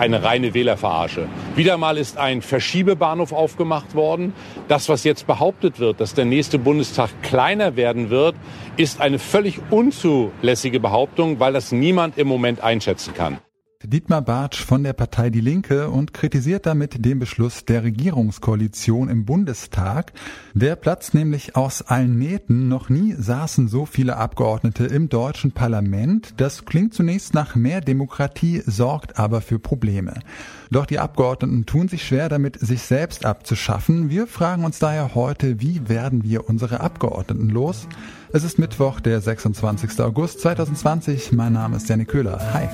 eine reine Wählerverarsche. Wieder mal ist ein Verschiebebahnhof aufgemacht worden. Das, was jetzt behauptet wird, dass der nächste Bundestag kleiner werden wird, ist eine völlig unzulässige Behauptung, weil das niemand im Moment einschätzen kann. Dietmar Bartsch von der Partei Die Linke und kritisiert damit den Beschluss der Regierungskoalition im Bundestag. Der platzt nämlich aus allen Nähten. Noch nie saßen so viele Abgeordnete im deutschen Parlament. Das klingt zunächst nach mehr Demokratie, sorgt aber für Probleme. Doch die Abgeordneten tun sich schwer damit, sich selbst abzuschaffen. Wir fragen uns daher heute, wie werden wir unsere Abgeordneten los? Es ist Mittwoch, der 26. August 2020. Mein Name ist Janik Köhler. Hi.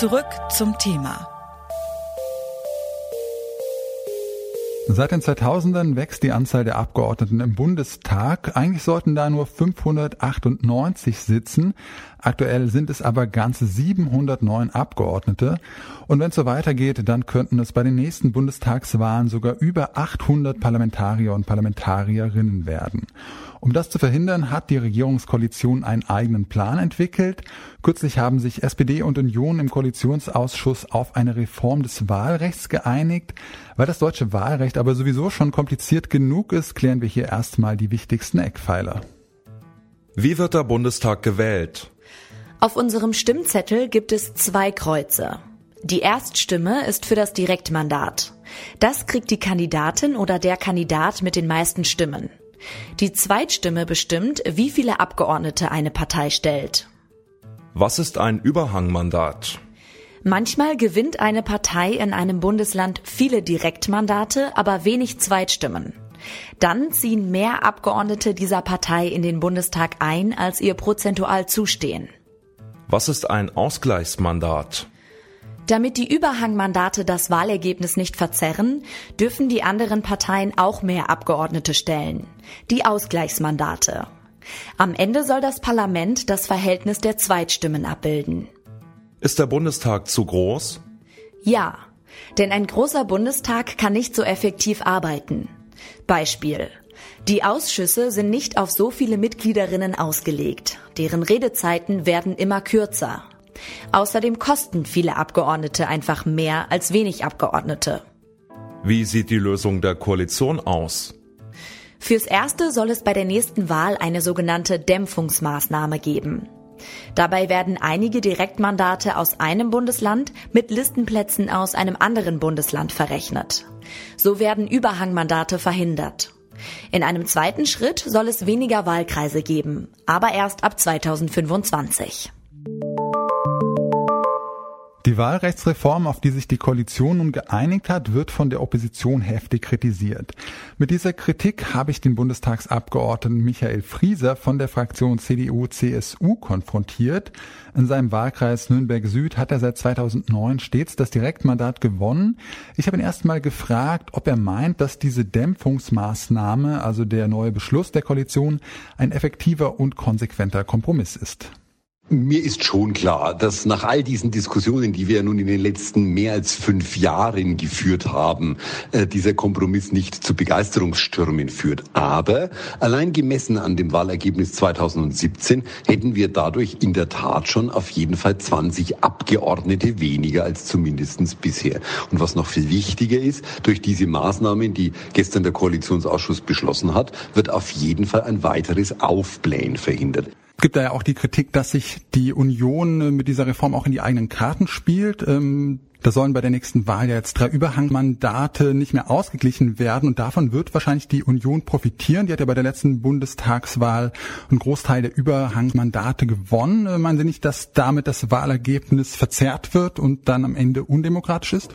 Zurück zum Thema. Seit den 2000ern wächst die Anzahl der Abgeordneten im Bundestag. Eigentlich sollten da nur 598 sitzen. Aktuell sind es aber ganze 709 Abgeordnete. Und wenn es so weitergeht, dann könnten es bei den nächsten Bundestagswahlen sogar über 800 Parlamentarier und Parlamentarierinnen werden. Um das zu verhindern, hat die Regierungskoalition einen eigenen Plan entwickelt. Kürzlich haben sich SPD und Union im Koalitionsausschuss auf eine Reform des Wahlrechts geeinigt. Weil das deutsche Wahlrecht aber sowieso schon kompliziert genug ist, klären wir hier erstmal die wichtigsten Eckpfeiler. Wie wird der Bundestag gewählt? Auf unserem Stimmzettel gibt es zwei Kreuze. Die Erststimme ist für das Direktmandat. Das kriegt die Kandidatin oder der Kandidat mit den meisten Stimmen. Die Zweitstimme bestimmt, wie viele Abgeordnete eine Partei stellt. Was ist ein Überhangmandat? Manchmal gewinnt eine Partei in einem Bundesland viele Direktmandate, aber wenig Zweitstimmen. Dann ziehen mehr Abgeordnete dieser Partei in den Bundestag ein, als ihr prozentual zustehen. Was ist ein Ausgleichsmandat? Damit die Überhangmandate das Wahlergebnis nicht verzerren, dürfen die anderen Parteien auch mehr Abgeordnete stellen. Die Ausgleichsmandate. Am Ende soll das Parlament das Verhältnis der Zweitstimmen abbilden. Ist der Bundestag zu groß? Ja, denn ein großer Bundestag kann nicht so effektiv arbeiten. Beispiel. Die Ausschüsse sind nicht auf so viele Mitgliederinnen ausgelegt. Deren Redezeiten werden immer kürzer. Außerdem kosten viele Abgeordnete einfach mehr als wenig Abgeordnete. Wie sieht die Lösung der Koalition aus? Fürs Erste soll es bei der nächsten Wahl eine sogenannte Dämpfungsmaßnahme geben. Dabei werden einige Direktmandate aus einem Bundesland mit Listenplätzen aus einem anderen Bundesland verrechnet. So werden Überhangmandate verhindert. In einem zweiten Schritt soll es weniger Wahlkreise geben, aber erst ab 2025. Die Wahlrechtsreform, auf die sich die Koalition nun geeinigt hat, wird von der Opposition heftig kritisiert. Mit dieser Kritik habe ich den Bundestagsabgeordneten Michael Frieser von der Fraktion CDU-CSU konfrontiert. In seinem Wahlkreis Nürnberg Süd hat er seit 2009 stets das Direktmandat gewonnen. Ich habe ihn erst mal gefragt, ob er meint, dass diese Dämpfungsmaßnahme, also der neue Beschluss der Koalition, ein effektiver und konsequenter Kompromiss ist. Mir ist schon klar, dass nach all diesen Diskussionen, die wir nun in den letzten mehr als fünf Jahren geführt haben, äh, dieser Kompromiss nicht zu Begeisterungsstürmen führt. Aber allein gemessen an dem Wahlergebnis 2017 hätten wir dadurch in der Tat schon auf jeden Fall 20 Abgeordnete weniger als zumindestens bisher. Und was noch viel wichtiger ist, durch diese Maßnahmen, die gestern der Koalitionsausschuss beschlossen hat, wird auf jeden Fall ein weiteres Aufblähen verhindert. Es gibt da ja auch die Kritik, dass sich die Union äh, mit dieser Reform auch in die eigenen Karten spielt. Ähm, da sollen bei der nächsten Wahl ja jetzt drei Überhangmandate nicht mehr ausgeglichen werden und davon wird wahrscheinlich die Union profitieren. Die hat ja bei der letzten Bundestagswahl einen Großteil der Überhangmandate gewonnen. Äh, meinen Sie nicht, dass damit das Wahlergebnis verzerrt wird und dann am Ende undemokratisch ist?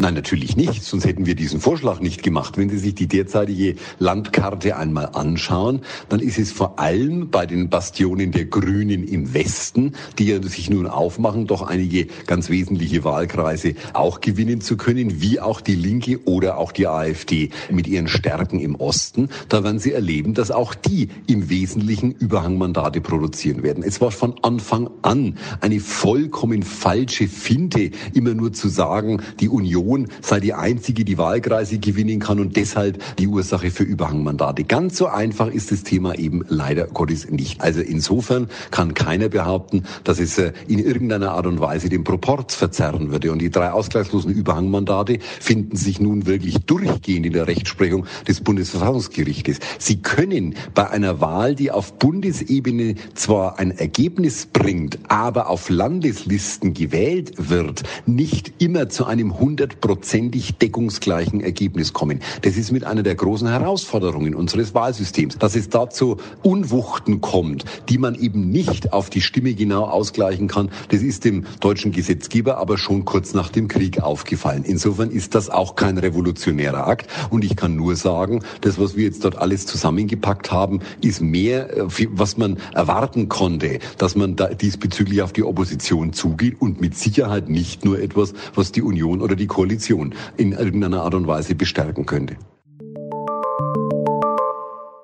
Nein, natürlich nicht, sonst hätten wir diesen Vorschlag nicht gemacht. Wenn Sie sich die derzeitige Landkarte einmal anschauen, dann ist es vor allem bei den Bastionen der Grünen im Westen, die ja sich nun aufmachen, doch einige ganz wesentliche Wahlkreise auch gewinnen zu können, wie auch die Linke oder auch die AfD mit ihren Stärken im Osten. Da werden Sie erleben, dass auch die im Wesentlichen Überhangmandate produzieren werden. Es war von Anfang an eine vollkommen falsche Finte, immer nur zu sagen, die Union Union sei die einzige, die Wahlkreise gewinnen kann und deshalb die Ursache für Überhangmandate. Ganz so einfach ist das Thema eben leider Gottes nicht. Also insofern kann keiner behaupten, dass es äh, in irgendeiner Art und Weise den Proporz verzerren würde. Und die drei ausgleichslosen Überhangmandate finden sich nun wirklich durchgehend in der Rechtsprechung des Bundesverfassungsgerichtes. Sie können bei einer Wahl, die auf Bundesebene zwar ein Ergebnis bringt, aber auf Landeslisten gewählt wird, nicht immer zu einem hundertprozentig deckungsgleichen Ergebnis kommen. Das ist mit einer der großen Herausforderungen unseres Wahlsystems, dass es dazu Unwuchten kommt, die man eben nicht auf die Stimme genau ausgleichen kann. Das ist dem deutschen Gesetzgeber aber schon kurz nach dem Krieg aufgefallen. Insofern ist das auch kein revolutionärer Akt. Und ich kann nur sagen, das, was wir jetzt dort alles zusammengepackt haben, ist mehr, äh, was man erwarten konnte, dass man da diesbezüglich auf die Opposition zugeht und mit Sicherheit nicht nur etwas, was die Union oder die Koalition in irgendeiner Art und Weise bestärken könnte.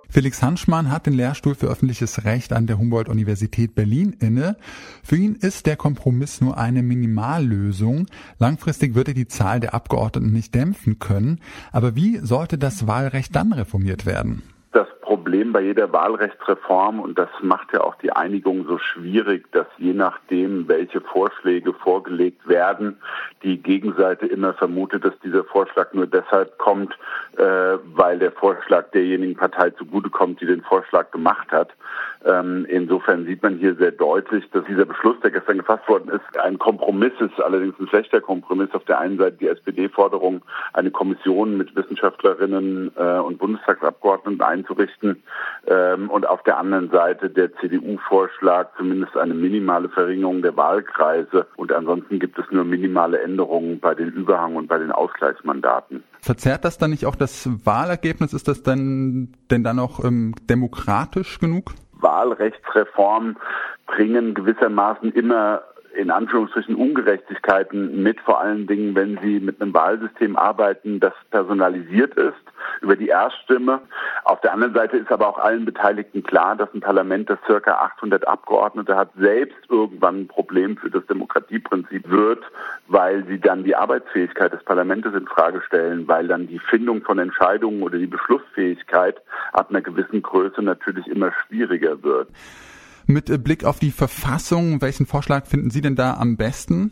Felix Hanschmann hat den Lehrstuhl für öffentliches Recht an der Humboldt-Universität Berlin inne. Für ihn ist der Kompromiss nur eine Minimallösung. Langfristig wird er die Zahl der Abgeordneten nicht dämpfen können. Aber wie sollte das Wahlrecht dann reformiert werden? Problem bei jeder Wahlrechtsreform, und das macht ja auch die Einigung so schwierig, dass je nachdem, welche Vorschläge vorgelegt werden, die Gegenseite immer vermutet, dass dieser Vorschlag nur deshalb kommt, äh, weil der Vorschlag derjenigen Partei zugutekommt, die den Vorschlag gemacht hat. Ähm, insofern sieht man hier sehr deutlich, dass dieser Beschluss, der gestern gefasst worden ist, ein Kompromiss ist, allerdings ein schlechter Kompromiss. Auf der einen Seite die SPD-Forderung, eine Kommission mit Wissenschaftlerinnen äh, und Bundestagsabgeordneten einzurichten ähm, und auf der anderen Seite der CDU-Vorschlag, zumindest eine minimale Verringerung der Wahlkreise und ansonsten gibt es nur minimale Änderungen bei den Überhang- und bei den Ausgleichsmandaten. Verzerrt das dann nicht auch das Wahlergebnis? Ist das denn, denn dann auch ähm, demokratisch genug? Wahlrechtsreformen bringen gewissermaßen immer in Anführungsstrichen Ungerechtigkeiten mit, vor allen Dingen, wenn sie mit einem Wahlsystem arbeiten, das personalisiert ist über die Erststimme. Auf der anderen Seite ist aber auch allen Beteiligten klar, dass ein Parlament, das circa 800 Abgeordnete hat, selbst irgendwann ein Problem für das Demokratieprinzip wird, weil sie dann die Arbeitsfähigkeit des Parlaments in Frage stellen, weil dann die Findung von Entscheidungen oder die Beschlussfähigkeit ab einer gewissen Größe natürlich immer schwieriger wird. Mit Blick auf die Verfassung, welchen Vorschlag finden Sie denn da am besten?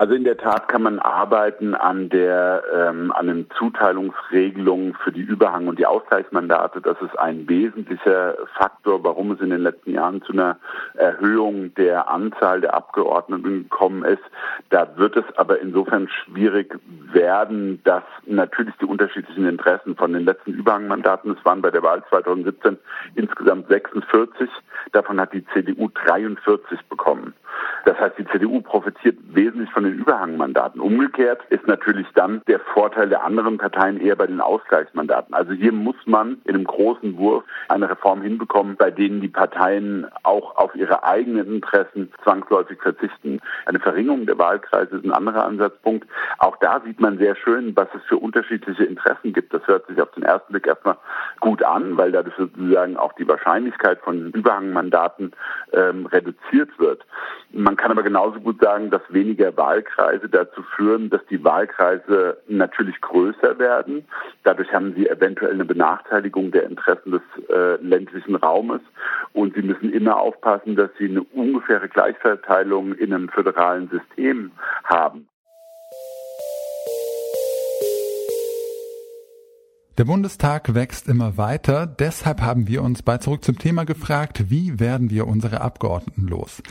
Also in der Tat kann man arbeiten an der ähm, an den Zuteilungsregelungen für die Überhang- und die Ausgleichsmandate. Das ist ein wesentlicher Faktor, warum es in den letzten Jahren zu einer Erhöhung der Anzahl der Abgeordneten gekommen ist. Da wird es aber insofern schwierig werden, dass natürlich die unterschiedlichen Interessen von den letzten Überhangmandaten, es waren bei der Wahl 2017 insgesamt 46, davon hat die CDU 43 bekommen. Das heißt, die CDU profitiert wesentlich von den Überhangmandaten. Umgekehrt ist natürlich dann der Vorteil der anderen Parteien eher bei den Ausgleichsmandaten. Also hier muss man in einem großen Wurf eine Reform hinbekommen, bei denen die Parteien auch auf ihre eigenen Interessen zwangsläufig verzichten. Eine Verringerung der Wahlkreise ist ein anderer Ansatzpunkt. Auch da sieht man sehr schön, was es für unterschiedliche Interessen gibt. Das hört sich auf den ersten Blick erstmal gut an, weil dadurch sozusagen auch die Wahrscheinlichkeit von Überhangmandaten ähm, reduziert wird. Man kann aber genauso gut sagen, dass weniger Wahlkreise dazu führen, dass die Wahlkreise natürlich größer werden. Dadurch haben sie eventuell eine Benachteiligung der Interessen des äh, ländlichen Raumes. Und sie müssen immer aufpassen, dass sie eine ungefähre Gleichverteilung in einem föderalen System haben. Der Bundestag wächst immer weiter. Deshalb haben wir uns bei Zurück zum Thema gefragt, wie werden wir unsere Abgeordneten los?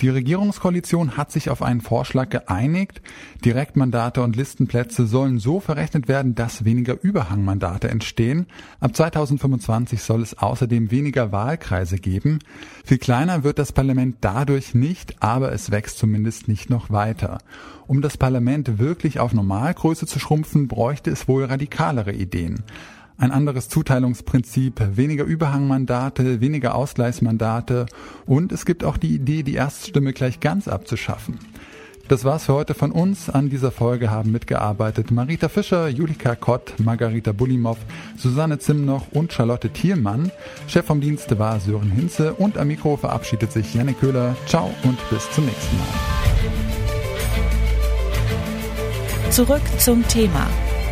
Die Regierungskoalition hat sich auf einen Vorschlag geeinigt. Direktmandate und Listenplätze sollen so verrechnet werden, dass weniger Überhangmandate entstehen. Ab 2025 soll es außerdem weniger Wahlkreise geben. Viel kleiner wird das Parlament dadurch nicht, aber es wächst zumindest nicht noch weiter. Um das Parlament wirklich auf Normalgröße zu schrumpfen, bräuchte es wohl radikalere Ideen. Ein anderes Zuteilungsprinzip, weniger Überhangmandate, weniger Ausgleichsmandate und es gibt auch die Idee, die Erststimme gleich ganz abzuschaffen. Das war's für heute von uns. An dieser Folge haben mitgearbeitet Marita Fischer, Julika Kott, Margarita Bulimov, Susanne Zimnoch und Charlotte Thielmann. Chef vom Dienst war Sören Hinze und am Mikro verabschiedet sich Janne Köhler. Ciao und bis zum nächsten Mal. Zurück zum Thema